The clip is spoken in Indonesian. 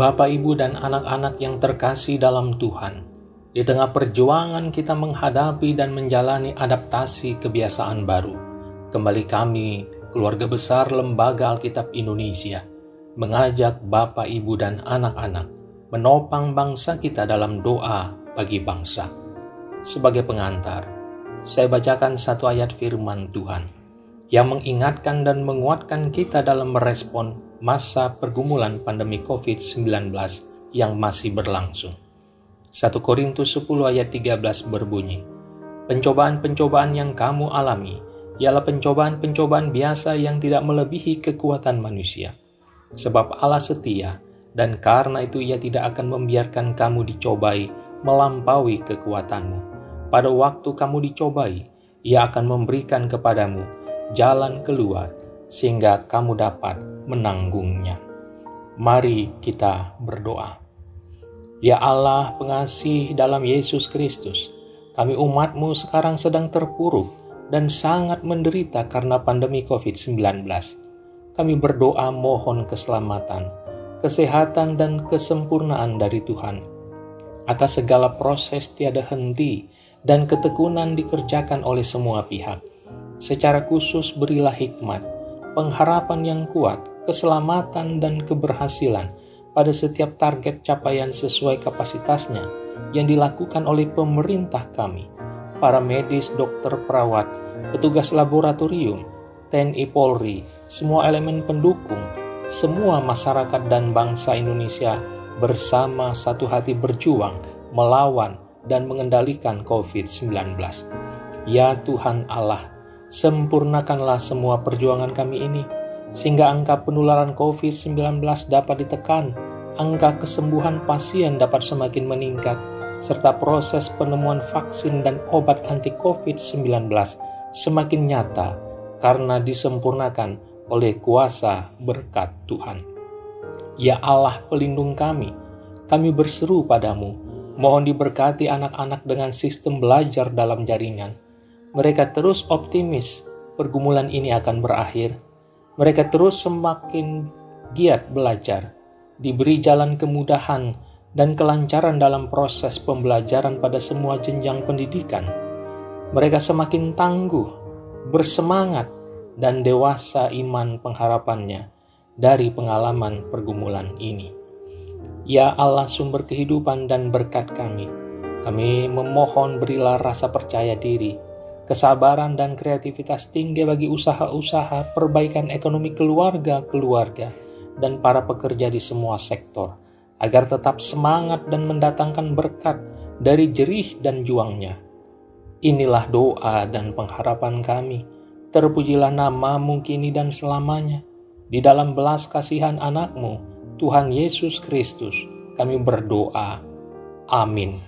Bapak, Ibu, dan anak-anak yang terkasih dalam Tuhan, di tengah perjuangan kita menghadapi dan menjalani adaptasi kebiasaan baru, kembali kami, keluarga besar Lembaga Alkitab Indonesia, mengajak Bapak, Ibu, dan anak-anak menopang bangsa kita dalam doa bagi bangsa. Sebagai pengantar, saya bacakan satu ayat firman Tuhan yang mengingatkan dan menguatkan kita dalam merespon masa pergumulan pandemi COVID-19 yang masih berlangsung. 1 Korintus 10 ayat 13 berbunyi, Pencobaan-pencobaan yang kamu alami ialah pencobaan-pencobaan biasa yang tidak melebihi kekuatan manusia. Sebab Allah setia, dan karena itu ia tidak akan membiarkan kamu dicobai melampaui kekuatanmu. Pada waktu kamu dicobai, ia akan memberikan kepadamu jalan keluar sehingga kamu dapat menanggungnya. Mari kita berdoa. Ya Allah pengasih dalam Yesus Kristus, kami umatmu sekarang sedang terpuruk dan sangat menderita karena pandemi COVID-19. Kami berdoa mohon keselamatan, kesehatan dan kesempurnaan dari Tuhan. Atas segala proses tiada henti dan ketekunan dikerjakan oleh semua pihak. Secara khusus berilah hikmat, pengharapan yang kuat, keselamatan, dan keberhasilan pada setiap target capaian sesuai kapasitasnya yang dilakukan oleh pemerintah kami, para medis, dokter, perawat, petugas laboratorium, TNI Polri, semua elemen pendukung, semua masyarakat dan bangsa Indonesia bersama satu hati berjuang melawan dan mengendalikan COVID-19. Ya Tuhan Allah, Sempurnakanlah semua perjuangan kami ini, sehingga angka penularan COVID-19 dapat ditekan, angka kesembuhan pasien dapat semakin meningkat, serta proses penemuan vaksin dan obat anti-COVID-19 semakin nyata karena disempurnakan oleh kuasa berkat Tuhan. Ya Allah pelindung kami, kami berseru padamu, mohon diberkati anak-anak dengan sistem belajar dalam jaringan, mereka terus optimis pergumulan ini akan berakhir. Mereka terus semakin giat belajar, diberi jalan kemudahan dan kelancaran dalam proses pembelajaran pada semua jenjang pendidikan. Mereka semakin tangguh, bersemangat, dan dewasa iman pengharapannya dari pengalaman pergumulan ini. Ya Allah sumber kehidupan dan berkat kami, kami memohon berilah rasa percaya diri, kesabaran dan kreativitas tinggi bagi usaha-usaha perbaikan ekonomi keluarga-keluarga dan para pekerja di semua sektor, agar tetap semangat dan mendatangkan berkat dari jerih dan juangnya. Inilah doa dan pengharapan kami. Terpujilah namamu kini dan selamanya. Di dalam belas kasihan anakmu, Tuhan Yesus Kristus, kami berdoa. Amin.